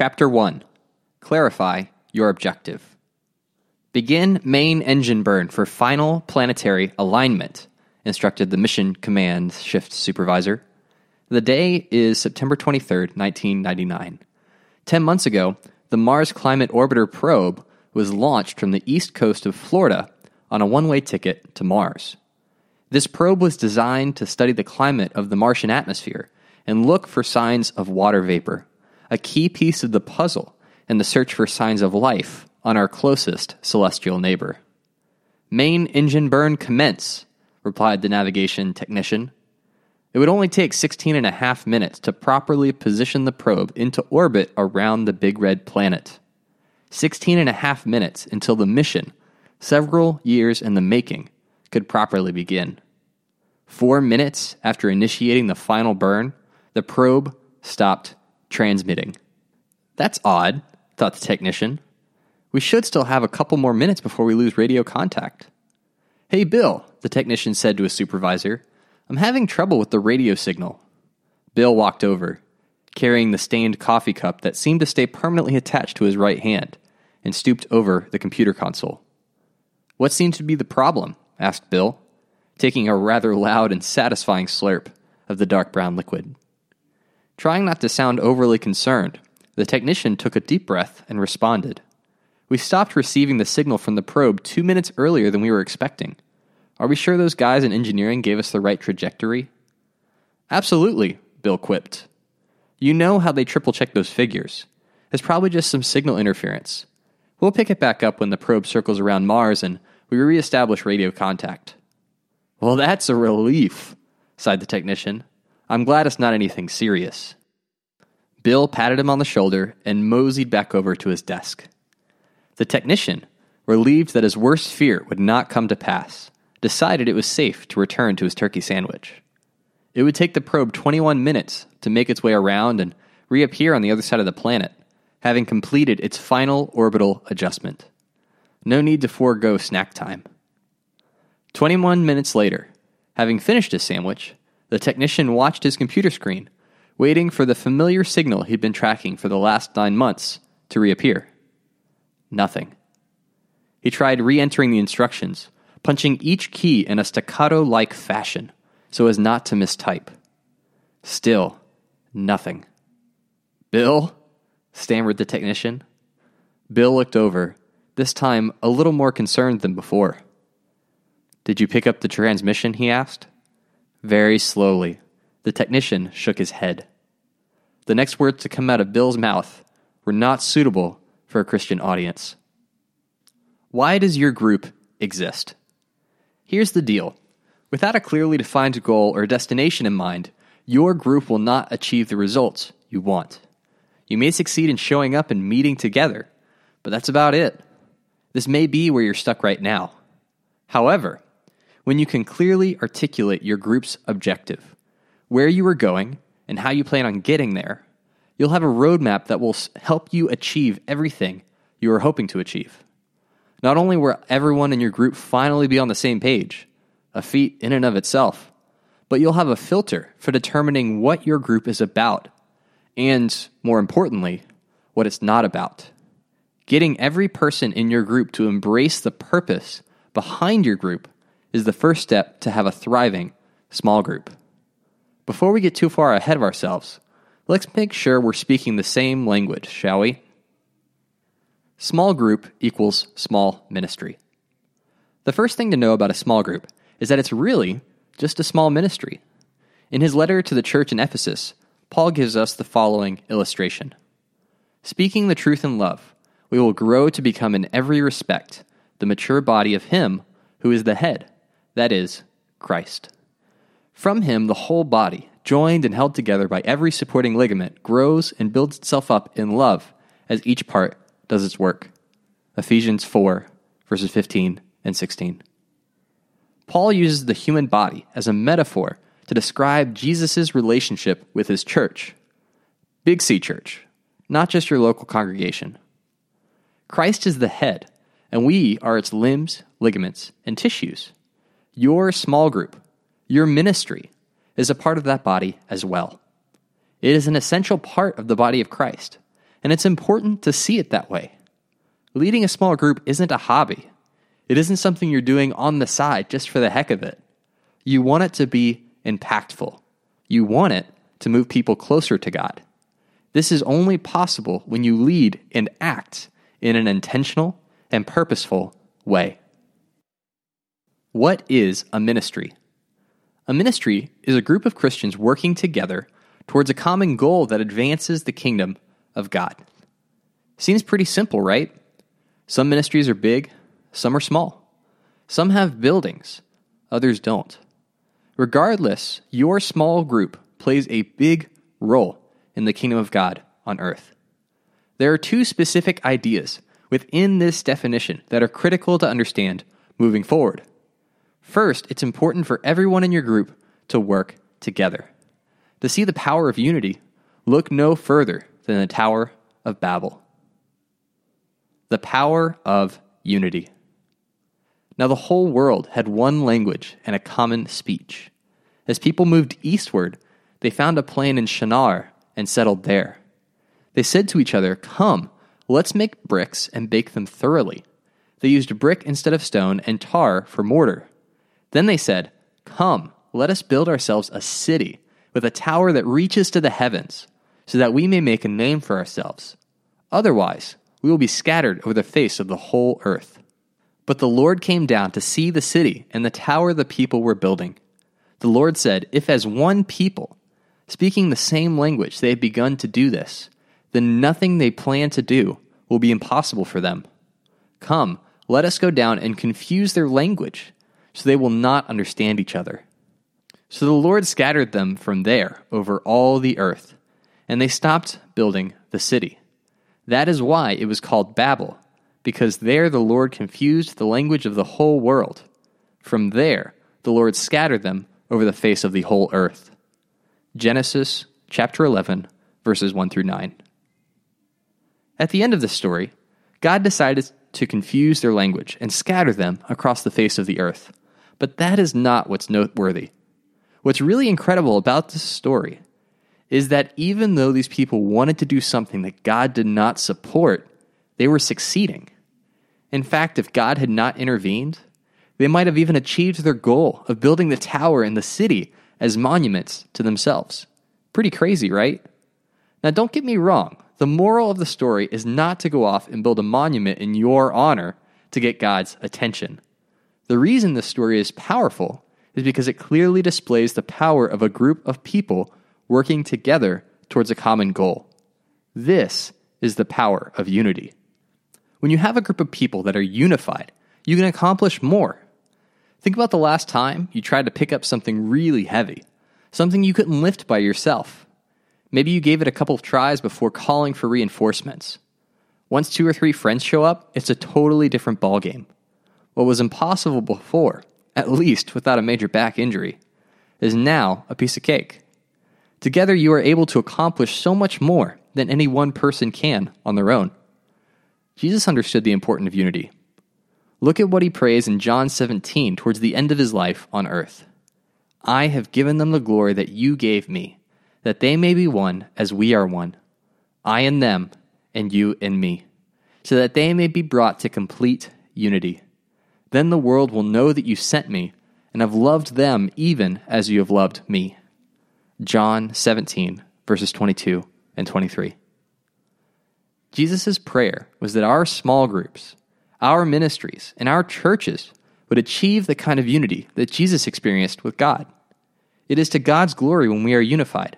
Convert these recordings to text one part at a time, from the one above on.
Chapter 1 Clarify your objective. Begin main engine burn for final planetary alignment, instructed the Mission Command Shift Supervisor. The day is September 23rd, 1999. Ten months ago, the Mars Climate Orbiter probe was launched from the east coast of Florida on a one way ticket to Mars. This probe was designed to study the climate of the Martian atmosphere and look for signs of water vapor, a key piece of the puzzle in the search for signs of life on our closest celestial neighbor. Main engine burn commence, replied the navigation technician. It would only take 16 and a half minutes to properly position the probe into orbit around the big red planet. 16 and a half minutes until the mission, several years in the making, could properly begin. Four minutes after initiating the final burn, the probe stopped transmitting. That's odd, thought the technician. We should still have a couple more minutes before we lose radio contact. Hey, Bill, the technician said to his supervisor, I'm having trouble with the radio signal. Bill walked over, carrying the stained coffee cup that seemed to stay permanently attached to his right hand, and stooped over the computer console. What seems to be the problem? asked Bill, taking a rather loud and satisfying slurp of the dark brown liquid. Trying not to sound overly concerned, the technician took a deep breath and responded. We stopped receiving the signal from the probe two minutes earlier than we were expecting. Are we sure those guys in engineering gave us the right trajectory? Absolutely, Bill quipped. You know how they triple check those figures. It's probably just some signal interference. We'll pick it back up when the probe circles around Mars and we reestablish radio contact. Well, that's a relief, sighed the technician. I'm glad it's not anything serious. Bill patted him on the shoulder and moseyed back over to his desk. The technician, relieved that his worst fear would not come to pass, decided it was safe to return to his turkey sandwich. It would take the probe 21 minutes to make its way around and reappear on the other side of the planet, having completed its final orbital adjustment. No need to forego snack time. 21 minutes later, having finished his sandwich, the technician watched his computer screen, waiting for the familiar signal he'd been tracking for the last nine months to reappear. Nothing. He tried re entering the instructions, punching each key in a staccato like fashion so as not to mistype. Still, nothing. Bill? stammered the technician. Bill looked over, this time a little more concerned than before. Did you pick up the transmission? he asked. Very slowly, the technician shook his head. The next words to come out of Bill's mouth were not suitable for a Christian audience. Why does your group exist? Here's the deal without a clearly defined goal or destination in mind, your group will not achieve the results you want. You may succeed in showing up and meeting together, but that's about it. This may be where you're stuck right now. However, when you can clearly articulate your group's objective, where you are going, and how you plan on getting there, you'll have a roadmap that will help you achieve everything you are hoping to achieve. Not only will everyone in your group finally be on the same page, a feat in and of itself, but you'll have a filter for determining what your group is about, and more importantly, what it's not about. Getting every person in your group to embrace the purpose behind your group is the first step to have a thriving small group. Before we get too far ahead of ourselves, let's make sure we're speaking the same language, shall we? Small group equals small ministry. The first thing to know about a small group is that it's really just a small ministry. In his letter to the church in Ephesus, Paul gives us the following illustration Speaking the truth in love, we will grow to become in every respect the mature body of Him who is the head, that is, Christ. From Him, the whole body, joined and held together by every supporting ligament, grows and builds itself up in love as each part does its work. Ephesians 4, verses 15 and 16. Paul uses the human body as a metaphor to describe Jesus' relationship with his church. Big C Church, not just your local congregation. Christ is the head, and we are its limbs, ligaments, and tissues. Your small group, your ministry, is a part of that body as well. It is an essential part of the body of Christ And it's important to see it that way. Leading a small group isn't a hobby, it isn't something you're doing on the side just for the heck of it. You want it to be impactful, you want it to move people closer to God. This is only possible when you lead and act in an intentional and purposeful way. What is a ministry? A ministry is a group of Christians working together towards a common goal that advances the kingdom of God. Seems pretty simple, right? Some ministries are big, some are small. Some have buildings, others don't. Regardless, your small group plays a big role in the kingdom of God on earth. There are two specific ideas within this definition that are critical to understand moving forward. First, it's important for everyone in your group to work together. To see the power of unity, look no further than the Tower of Babel. The power of unity. Now, the whole world had one language and a common speech. As people moved eastward, they found a plain in Shinar and settled there. They said to each other, Come, let's make bricks and bake them thoroughly. They used brick instead of stone and tar for mortar. Then they said, Come, let us build ourselves a city with a tower that reaches to the heavens, so that we may make a name for ourselves. Otherwise, we will be scattered over the face of the whole earth. But the Lord came down to see the city and the tower the people were building. The Lord said, If as one people, speaking the same language, they have begun to do this, then nothing they plan to do will be impossible for them. Come, let us go down and confuse their language, so they will not understand each other. So the Lord scattered them from there over all the earth, and they stopped building the city. That is why it was called Babel, because there the Lord confused the language of the whole world. From there, the Lord scattered them over the face of the whole earth. Genesis chapter 11, verses 1 through 9. At the end of the story, God decided to confuse their language and scatter them across the face of the earth. But that is not what's noteworthy. What's really incredible about this story is that even though these people wanted to do something that God did not support, they were succeeding. In fact, if God had not intervened, they might have even achieved their goal of building the tower and the city as monuments to themselves. Pretty crazy, right? Now, don't get me wrong. The moral of the story is not to go off and build a monument in your honor to get God's attention. The reason this story is powerful is because it clearly displays the power of a group of people working together towards a common goal. This is the power of unity. When you have a group of people that are unified, you can accomplish more. Think about the last time you tried to pick up something really heavy, something you couldn't lift by yourself. Maybe you gave it a couple of tries before calling for reinforcements. Once two or three friends show up, it's a totally different ballgame. What was impossible before at least without a major back injury, is now a piece of cake. Together, you are able to accomplish so much more than any one person can on their own. Jesus understood the importance of unity. Look at what he prays in John 17 towards the end of his life on earth. I have given them the glory that you gave me, that they may be one as we are one. I in them, and you in me, so that they may be brought to complete unity. Then the world will know that you sent me and have loved them even as you have loved me. John 17, verses 22 and 23. Jesus' prayer was that our small groups, our ministries, and our churches would achieve the kind of unity that Jesus experienced with God. It is to God's glory when we are unified.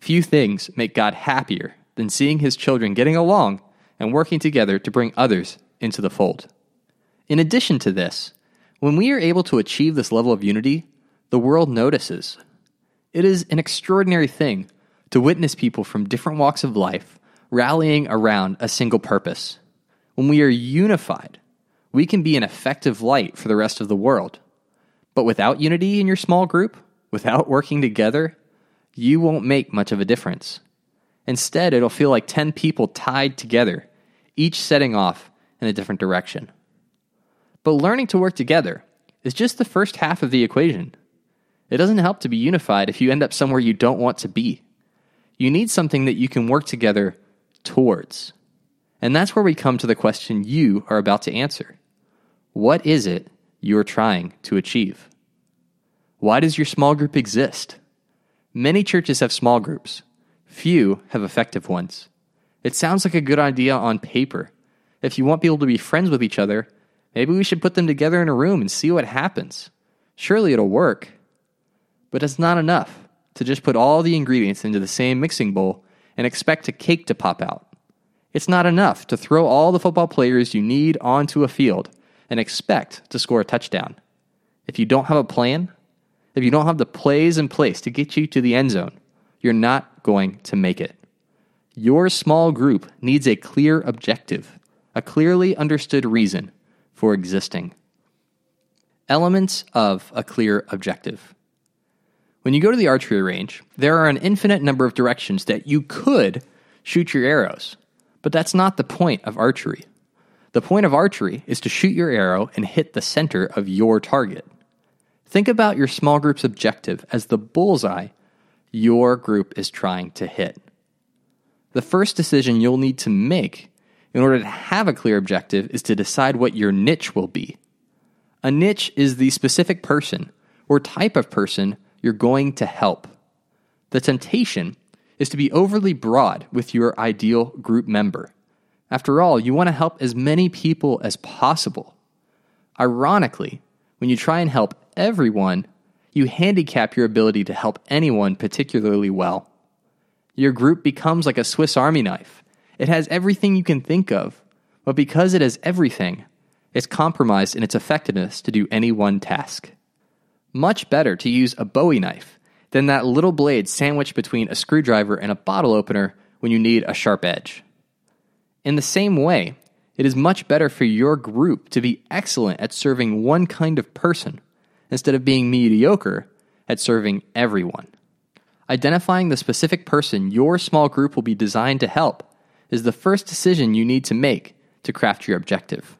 Few things make God happier than seeing his children getting along and working together to bring others into the fold. In addition to this, when we are able to achieve this level of unity, the world notices. It is an extraordinary thing to witness people from different walks of life rallying around a single purpose. When we are unified, we can be an effective light for the rest of the world. But without unity in your small group, without working together, you won't make much of a difference. Instead, it'll feel like 10 people tied together, each setting off in a different direction. But learning to work together is just the first half of the equation. It doesn't help to be unified if you end up somewhere you don't want to be. You need something that you can work together towards. And that's where we come to the question you are about to answer. What is it you're trying to achieve? Why does your small group exist? Many churches have small groups, few have effective ones. It sounds like a good idea on paper. If you want people to be friends with each other, maybe we should put them together in a room and see what happens. Surely it'll work. But it's not enough to just put all the ingredients into the same mixing bowl and expect a cake to pop out. It's not enough to throw all the football players you need onto a field and expect to score a touchdown. If you don't have a plan, if you don't have the plays in place to get you to the end zone, you're not going to make it. Your small group needs a clear objective, a clearly understood reason for existing. Elements of a clear objective. When you go to the archery range, there are an infinite number of directions that you could shoot your arrows, but that's not the point of archery. The point of archery is to shoot your arrow and hit the center of your target. Think about your small group's objective as the bullseye your group is trying to hit. The first decision you'll need to make in order to have a clear objective is to decide what your niche will be. A niche is the specific person or type of person you're going to help. The temptation is to be overly broad with your ideal group member. After all, you want to help as many people as possible. Ironically, when you try and help everyone, you handicap your ability to help anyone particularly well. Your group becomes like a Swiss Army knife. It has everything you can think of, but because it has everything, it's compromised in its effectiveness to do any one task. Much better to use a bowie knife than that little blade sandwiched between a screwdriver and a bottle opener when you need a sharp edge. In the same way, it is much better for your group to be excellent at serving one kind of person instead of being mediocre at serving everyone. Identifying the specific person your small group will be designed to help is the first decision you need to make to craft your objective.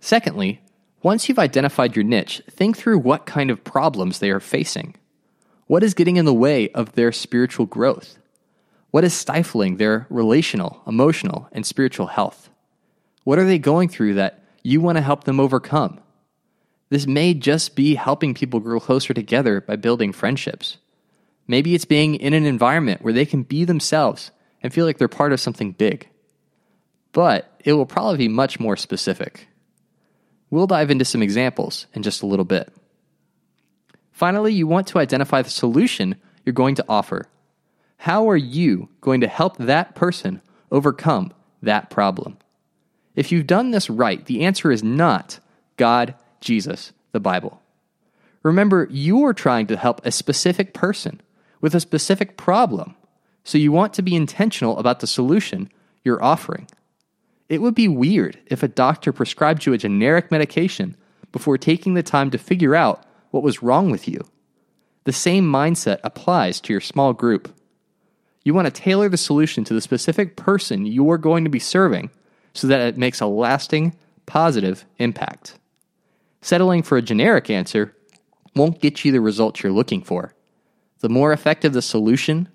Secondly, once you've identified your niche, think through what kind of problems they are facing. What is getting in the way of their spiritual growth? What is stifling their relational, emotional, and spiritual health? What are they going through that you want to help them overcome? This may just be helping people grow closer together by building friendships. Maybe it's being in an environment where they can be themselves and feel like they're part of something big. But it will probably be much more specific. We'll dive into some examples in just a little bit. Finally, you want to identify the solution you're going to offer. How are you going to help that person overcome that problem? If you've done this right, the answer is not God Jesus, the Bible. Remember, you're trying to help a specific person with a specific problem, so you want to be intentional about the solution you're offering. It would be weird if a doctor prescribed you a generic medication before taking the time to figure out what was wrong with you. The same mindset applies to your small group. You want to tailor the solution to the specific person you are going to be serving so that it makes a lasting, positive impact. Settling for a generic answer won't get you the results you're looking for. The more effective the solution,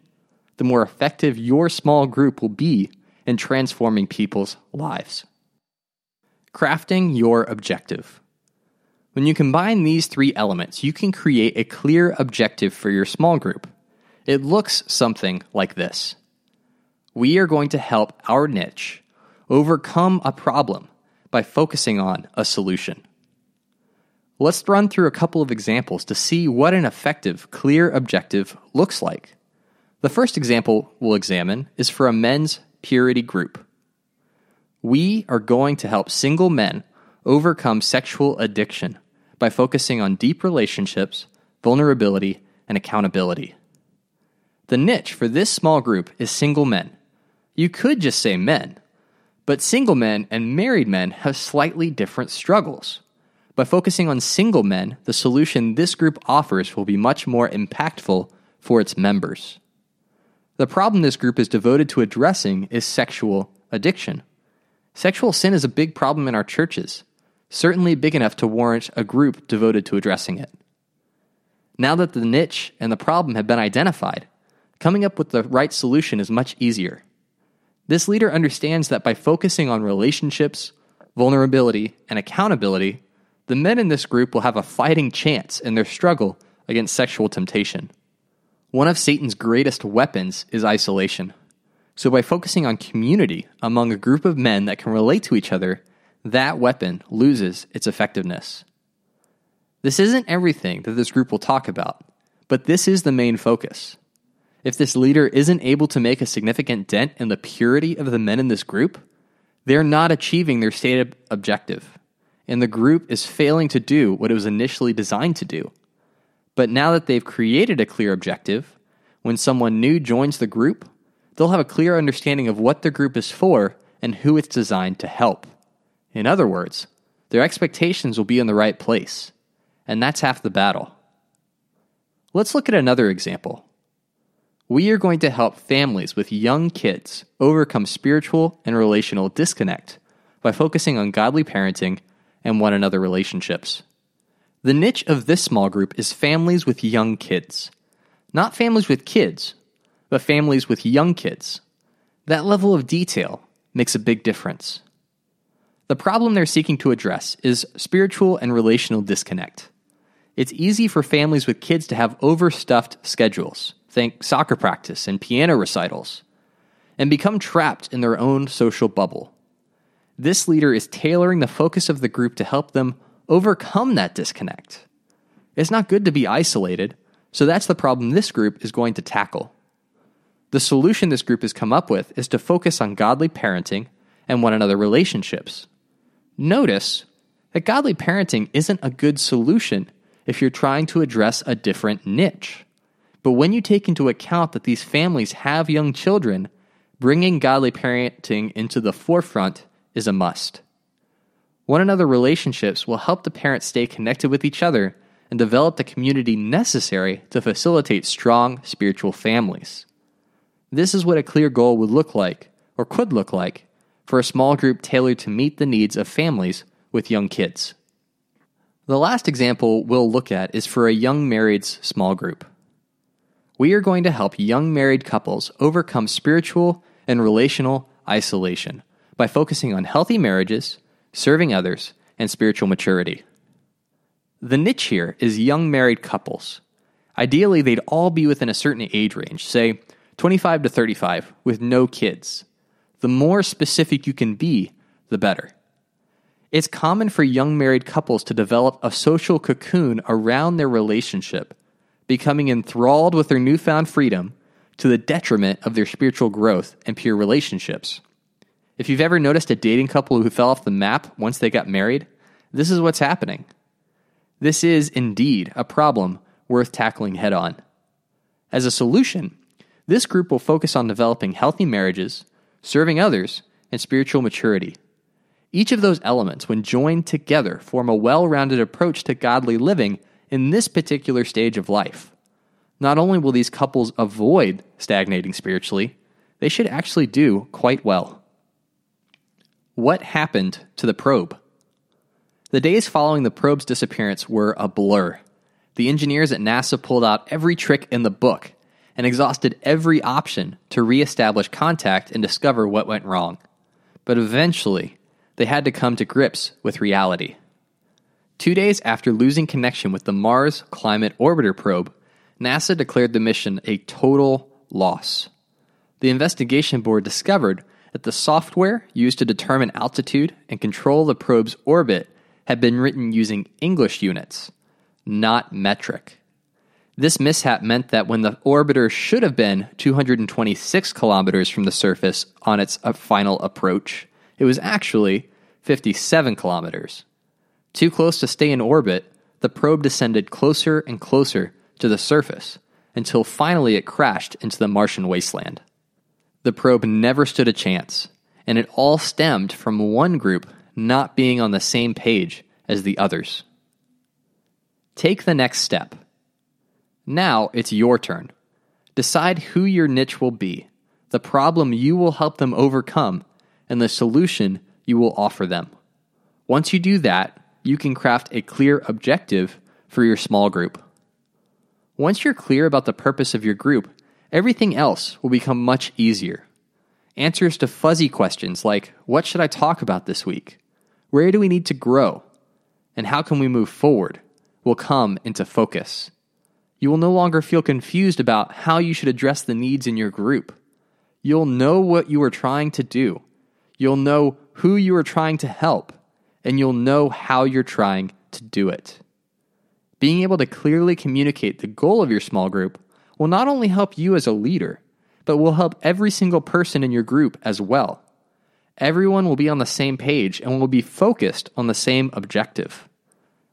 the more effective your small group will be in transforming people's lives. Crafting your objective. When you combine these three elements, you can create a clear objective for your small group. It looks something like this We are going to help our niche overcome a problem by focusing on a solution. Let's run through a couple of examples to see what an effective, clear objective looks like. The first example we'll examine is for a men's purity group. We are going to help single men overcome sexual addiction by focusing on deep relationships, vulnerability, and accountability. The niche for this small group is single men. You could just say men, but single men and married men have slightly different struggles. By focusing on single men, the solution this group offers will be much more impactful for its members. The problem this group is devoted to addressing is sexual addiction. Sexual sin is a big problem in our churches, certainly big enough to warrant a group devoted to addressing it. Now that the niche and the problem have been identified, coming up with the right solution is much easier. This leader understands that by focusing on relationships, vulnerability, and accountability, the men in this group will have a fighting chance in their struggle against sexual temptation. One of Satan's greatest weapons is isolation. So, by focusing on community among a group of men that can relate to each other, that weapon loses its effectiveness. This isn't everything that this group will talk about, but this is the main focus. If this leader isn't able to make a significant dent in the purity of the men in this group, they're not achieving their stated objective, and the group is failing to do what it was initially designed to do. But now that they've created a clear objective, when someone new joins the group, they'll have a clear understanding of what the group is for and who it's designed to help. In other words, their expectations will be in the right place, and that's half the battle. Let's look at another example. We are going to help families with young kids overcome spiritual and relational disconnect by focusing on godly parenting and one another relationships. The niche of this small group is families with young kids. Not families with kids, but families with young kids. That level of detail makes a big difference. The problem they're seeking to address is spiritual and relational disconnect. It's easy for families with kids to have overstuffed schedules think soccer practice and piano recitals, and become trapped in their own social bubble. This leader is tailoring the focus of the group to help them overcome that disconnect. It's not good to be isolated, so that's the problem this group is going to tackle. The solution this group has come up with is to focus on godly parenting and one another relationships. Notice that godly parenting isn't a good solution if you're trying to address a different niche. But when you take into account that these families have young children, bringing godly parenting into the forefront is a must. One another relationships will help the parents stay connected with each other and develop the community necessary to facilitate strong spiritual families. This is what a clear goal would look like, or could look like, for a small group tailored to meet the needs of families with young kids. The last example we'll look at is for a young marrieds small group we are going to help young married couples overcome spiritual and relational isolation by focusing on healthy marriages, serving others, and spiritual maturity. The niche here is young married couples. Ideally, they'd all be within a certain age range, say 25 to 35, with no kids. The more specific you can be, the better. It's common for young married couples to develop a social cocoon around their relationship becoming enthralled with their newfound freedom to the detriment of their spiritual growth and peer relationships. If you've ever noticed a dating couple who fell off the map once they got married, this is what's happening. This is indeed a problem worth tackling head on. As a solution, this group will focus on developing healthy marriages, serving others, and spiritual maturity. Each of those elements, when joined together, form a well rounded approach to godly living in this particular stage of life. Not only will these couples avoid stagnating spiritually, they should actually do quite well. What happened to the probe? The days following the probe's disappearance were a blur. The engineers at NASA pulled out every trick in the book and exhausted every option to reestablish contact and discover what went wrong. But eventually, they had to come to grips with reality. Two days after losing connection with the Mars Climate Orbiter probe, NASA declared the mission a total loss. The investigation board discovered that the software used to determine altitude and control the probe's orbit had been written using English units, not metric. This mishap meant that when the orbiter should have been 226 kilometers from the surface on its uh, final approach, it was actually 57 kilometers. Too close to stay in orbit, the probe descended closer and closer to the surface until finally it crashed into the Martian wasteland. The probe never stood a chance, and it all stemmed from one group not being on the same page as the others. Take the next step. Now it's your turn. Decide who your niche will be, the problem you will help them overcome, and the solution you will offer them. Once you do that, you can craft a clear objective for your small group. Once you're clear about the purpose of your group, everything else will become much easier. Answers to fuzzy questions like what should I talk about this week? Where do we need to grow? And how can we move forward? will come into focus. You will no longer feel confused about how you should address the needs in your group. You'll know what you are trying to do. You'll know who you are trying to help, and you'll know how you're trying to do it. Being able to clearly communicate the goal of your small group will not only help you as a leader, but will help every single person in your group as well. Everyone will be on the same page and will be focused on the same objective.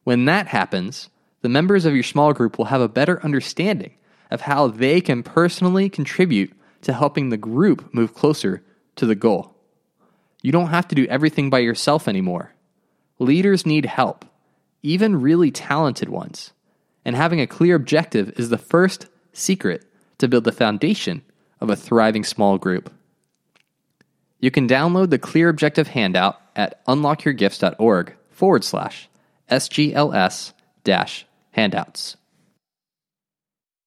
When that happens, the members of your small group will have a better understanding of how they can personally contribute to helping the group move closer to the goal. You don't have to do everything by yourself anymore. Leaders need help, even really talented ones. And having a clear objective is the first secret to build the foundation of a thriving small group. You can download the Clear Objective handout at unlockyourgifts.org forward slash SGLS dash handouts.